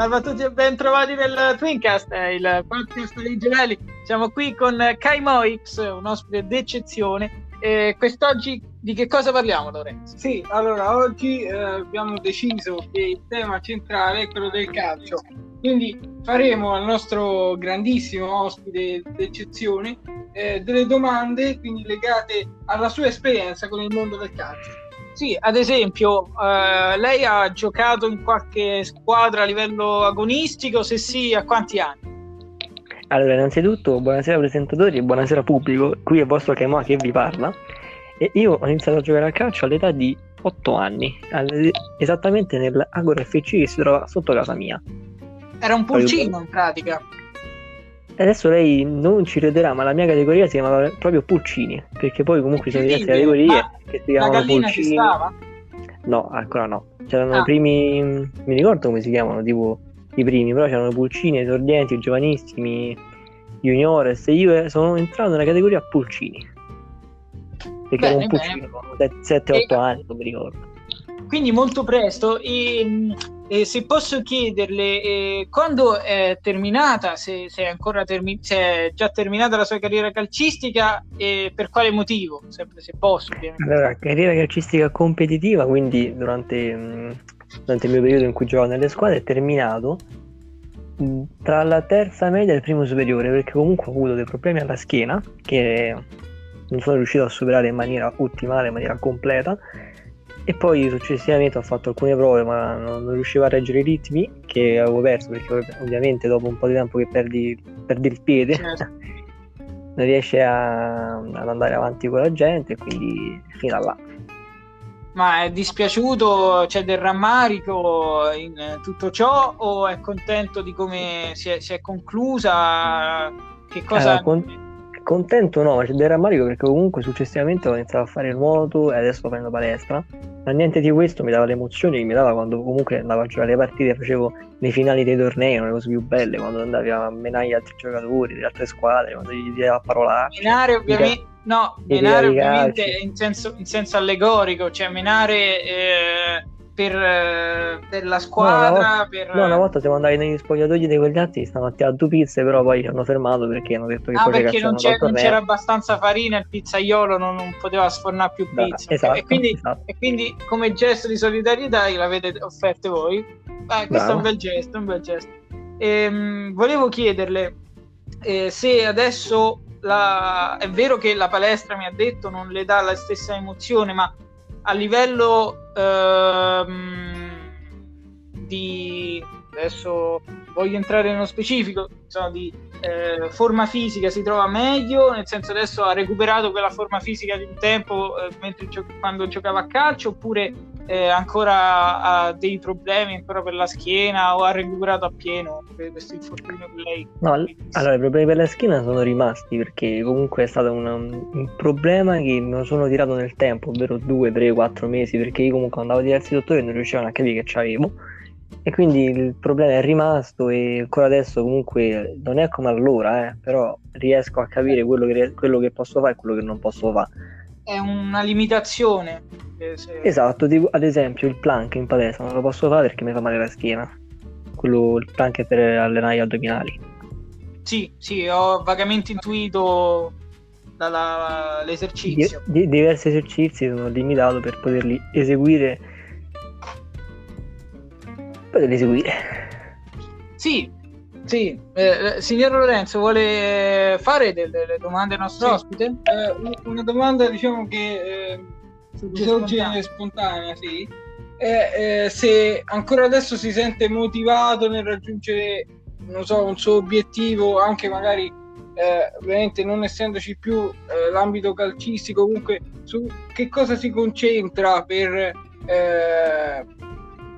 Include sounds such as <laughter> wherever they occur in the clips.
Salve a tutti e ben trovati nel Twincast, il podcast dei gemelli. Siamo qui con Kai Moix, un ospite d'eccezione. E quest'oggi di che cosa parliamo, Lorenzo? Sì, allora oggi eh, abbiamo deciso che il tema centrale è quello del calcio. Quindi faremo al nostro grandissimo ospite d'eccezione eh, delle domande quindi legate alla sua esperienza con il mondo del calcio. Sì, ad esempio, eh, lei ha giocato in qualche squadra a livello agonistico? Se sì, a quanti anni? Allora, innanzitutto, buonasera presentatori e buonasera pubblico. Qui è vostro Kemoa che vi parla. E io ho iniziato a giocare a calcio all'età di 8 anni, esattamente nell'Agora FC che si trova sotto casa mia. Era un pulcino in pratica. Adesso lei non ci crederà, ma la mia categoria si chiamava proprio Pulcini, perché poi comunque sono diverse categorie che si chiamano Pulcini. ci? No, ancora no. C'erano Ah. i primi, mi ricordo come si chiamano, tipo i primi, però c'erano Pulcini, esordienti, giovanissimi, juniores. E io sono entrato nella categoria Pulcini. Perché ero Bene, un Pulcino, 7-8 E- anni, non mi ricordo. Quindi molto presto. E, e se posso chiederle, eh, quando è terminata, se, se è ancora termi- se è già terminata la sua carriera calcistica e per quale motivo? Sempre se posso, ovviamente. Allora, carriera calcistica competitiva, quindi durante, mh, durante il mio periodo in cui giocavo nelle squadre è terminato mh, tra la terza media e il primo superiore, perché comunque ho avuto dei problemi alla schiena che non sono riuscito a superare in maniera ottimale, in maniera completa. E poi successivamente ho fatto alcune prove, ma non, riuscivo a reggere i ritmi che avevo perso, perché ov- ovviamente dopo un po' di tempo che perdi, perdi il piede, Certo. <laughs> non riesce a- ad andare avanti con la gente, quindi fino a là. Ma è dispiaciuto? C'è del rammarico in eh, tutto ciò o è contento di come si è, si è conclusa? Che cosa... Allora, con- contento no, ma c'è del rammarico perché comunque successivamente ho iniziato a fare nuoto e adesso prendo palestra. Ma niente di questo mi dava l'emozione che mi dava quando comunque andavo a giocare le partite, facevo le finali dei tornei, le cose più belle, quando andavi a menare gli altri giocatori delle altre squadre, quando gli dicevi a parolacce. Menare ovviamente, no, menare ovviamente in senso, in senso allegorico, cioè menare eh, per, eh, per la squadra, per... No, una volta siamo andati negli spogliatoi di quegli altri, stamattina a due pizze, però poi ci hanno fermato perché hanno detto che Ah, perché non, c'è- non c'era abbastanza farina, il pizzaiolo non, non poteva sfornare più Da- pizza. esatto, e, quindi, esatto. e quindi, come gesto di solidarietà, l'avete offerte voi. Beh, questo è Bravo. un bel gesto, un bel gesto. Ehm, volevo chiederle eh, se adesso la- è vero che la palestra mi ha detto non le dà la stessa emozione, ma a livello ehm, di adesso voglio entrare nello specifico, insomma, di eh, forma fisica si trova meglio, nel senso adesso ha recuperato quella forma fisica di un tempo eh, gio- quando giocava a calcio, oppure eh, ancora ha dei problemi ancora per la schiena o ha recuperato appieno questo infortunio che lei No, allora i problemi per la schiena sono rimasti perché comunque è stato un, un problema che non sono tirato nel tempo, ovvero due, tre, quattro mesi, perché io comunque andavo a diversi dottori e non riuscivano a capire che c'avevo. E quindi il problema è rimasto e ancora adesso comunque non è come allora, eh, però riesco a capire quello che, quello che posso fare e quello che non posso fare. È una limitazione. eh, se- Esatto, tipo, ad esempio il plank in palestra non lo posso fare perché mi fa male la schiena. Quello, il plank è per allenare gli addominali. Sì, sì, ho vagamente intuito Di- dall'esercizio. di- diversi esercizi sono limitato per poterli eseguire. Poterli eseguire. Sì, sì. Eh, eh, signor Lorenzo, vuole fare delle, domande al nostro Sì. ospite? Eh, un- una domanda diciamo che eh, Sorge spontanea. spontanea, sì. È eh, se ancora adesso si sente motivato nel raggiungere, non so, un suo obiettivo, anche magari eh, ovviamente non essendoci più eh, l'ambito calcistico, comunque su che cosa si concentra per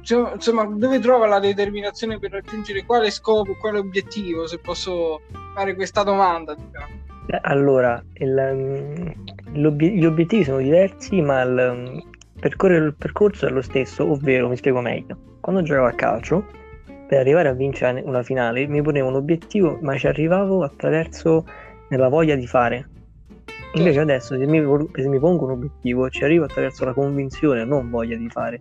eh, insomma, dove trova la determinazione per raggiungere quale scopo, quale obiettivo, se posso fare questa domanda. Diciamo. Allora, il, l'obi- gli obiettivi sono diversi, ma il, percorrere il percorso è lo stesso, ovvero, mi spiego meglio. Quando giocavo a calcio, per arrivare a vincere una finale, mi ponevo un obiettivo, ma ci arrivavo attraverso la voglia di fare. Invece adesso, se mi, se mi pongo un obiettivo, ci arrivo attraverso la convinzione, non voglia di fare.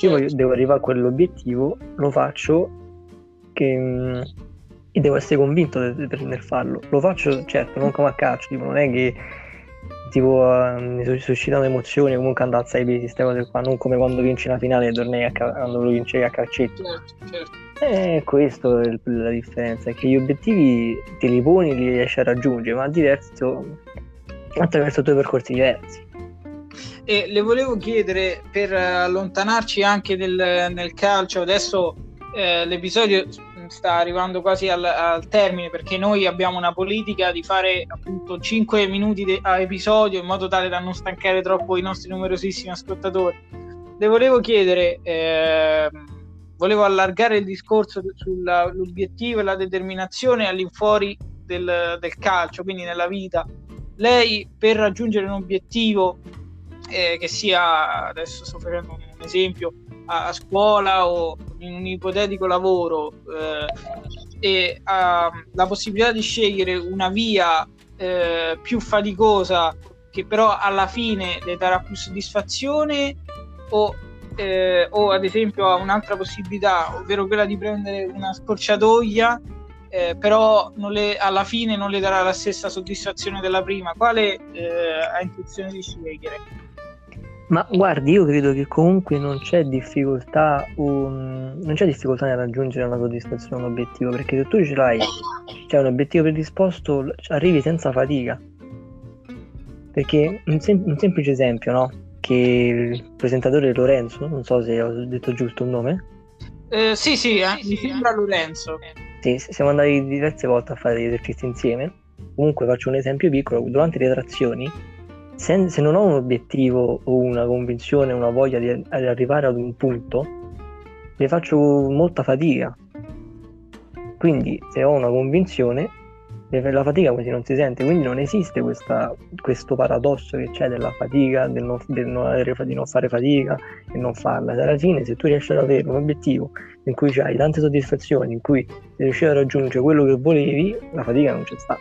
Io voglio- devo arrivare a quell'obiettivo, lo faccio che mh, devo essere convinto nel farlo. Lo faccio, certo, non come a calcio, tipo, non è che tipo uh, mi suscitano emozioni comunque andare a 6 pesi queste cose qua non come quando vinci una finale e tornei a ca- quando lo vincevi a calcetto certo, certo. e questo è la differenza è che gli obiettivi te li poni li riesci a raggiungere ma diverso attraverso due percorsi diversi e le volevo chiedere per allontanarci anche del, nel calcio adesso eh, l'episodio sta arrivando quasi al, al, termine perché noi abbiamo una politica di fare appunto 5 minuti de- a episodio in modo tale da non stancare troppo i nostri numerosissimi ascoltatori. Le volevo chiedere, eh, volevo allargare il discorso sull'obiettivo e la determinazione all'infuori del, del calcio, quindi nella vita. Lei per raggiungere un obiettivo eh, che sia, adesso sto facendo un esempio, a, a scuola o in un ipotetico lavoro eh, e ha la possibilità di scegliere una via eh, più faticosa che però alla fine le darà più soddisfazione o, eh, o ad esempio ha un'altra possibilità, ovvero quella di prendere una scorciatoia eh, però le, alla fine non le darà la stessa soddisfazione della prima. Quale eh, ha intenzione di scegliere? Ma guardi, io credo che comunque non c'è difficoltà, un... non c'è difficoltà nel raggiungere una soddisfazione, un obiettivo, perché se tu ce l'hai, c'è un obiettivo predisposto, arrivi senza fatica. Perché un, sem- un semplice esempio, no? Che il presentatore Lorenzo, non so se ho detto giusto il nome. Eh, sì, sì, eh, mi sembra Lorenzo. Sì, siamo andati diverse volte a fare degli esercizi insieme. Comunque faccio un esempio piccolo, durante le trazioni se, se, non ho un obiettivo o una convinzione, una voglia di, di arrivare ad un punto, ne faccio molta fatica. Quindi se ho una convinzione, la fatica quasi non si sente, quindi non esiste questa, questo paradosso che c'è della fatica, del non, del non avere, di non fare fatica e non farla. Alla fine, se tu riesci ad avere un obiettivo in cui hai tante soddisfazioni, in cui riesci a raggiungere quello che volevi, la fatica non c'è stata.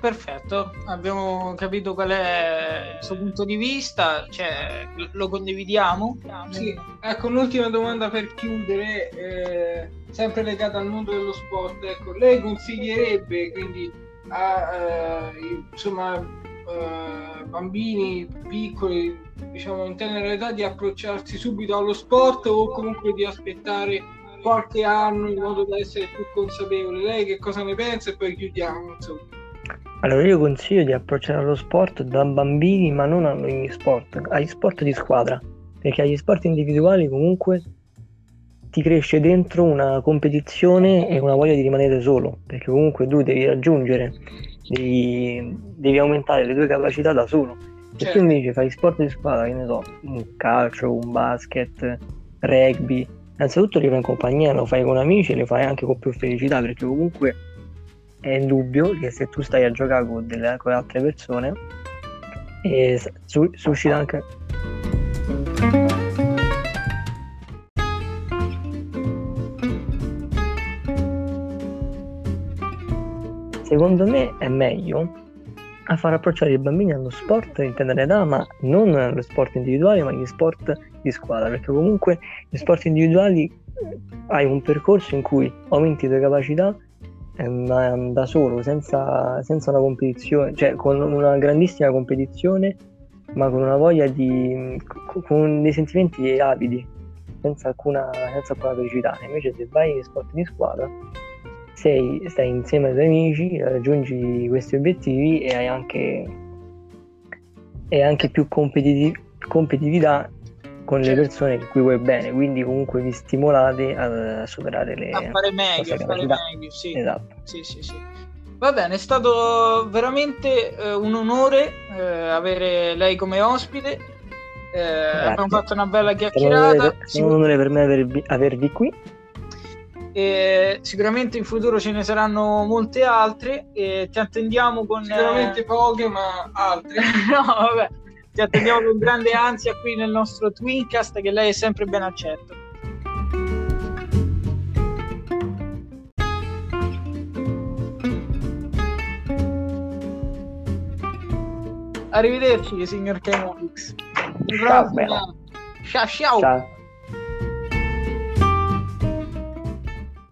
Perfetto, abbiamo capito qual è il suo punto di vista, cioè, lo condividiamo. Sì. Ecco, un'ultima domanda per chiudere, eh, sempre legata al mondo dello sport. Ecco, lei consiglierebbe quindi a eh, insomma, eh, bambini piccoli, diciamo in tenera età, di approcciarsi subito allo sport o comunque di aspettare qualche anno in modo da essere più consapevole? Lei che cosa ne pensa e poi chiudiamo, insomma. Allora io consiglio di approcciare lo sport da bambini, ma non a ogni sport, agli sport di squadra, perché agli sport individuali comunque ti cresce dentro una competizione e una voglia di rimanere solo, perché comunque tu devi raggiungere, devi, devi aumentare le tue capacità da solo. Se certo. tu invece fai sport di squadra, che ne so, un calcio, un basket, rugby, innanzitutto li fai in compagnia, lo fai con amici e li fai anche con più felicità, perché comunque è indubbio che se tu stai a giocare con, delle, con altre persone e su, suscita anche secondo me è meglio a far approcciare i bambini allo sport in tenera età, ma non allo sport individuale, ma agli sport di squadra, perché comunque gli sport individuali hai un percorso in cui aumenti le tue capacità da solo, senza, senza, una competizione, cioè con una grandissima competizione, ma con una voglia di. con dei sentimenti avidi, senza alcuna, senza alcuna felicità. Invece, se vai in sport di squadra, sei, stai insieme ai tuoi amici, raggiungi questi obiettivi e hai anche, e anche più competitiv- competitività con le persone che cui vuoi bene, quindi comunque vi stimolate a, superare le a fare meglio, a fare meglio, sì. Esatto. Sì, sì, sì. Va bene, è stato veramente eh, un onore eh, avere lei come ospite. Eh, abbiamo fatto una bella chiacchierata. È un onore per me avervi, avervi qui. E sicuramente in futuro ce ne saranno molte altre e ti attendiamo con sicuramente poche ma altre <laughs> no vabbè ti attendiamo con grande ansia qui nel nostro Twincast che lei è sempre ben accetto. Arrivederci signor. Ciao, ciao. ciao. ciao.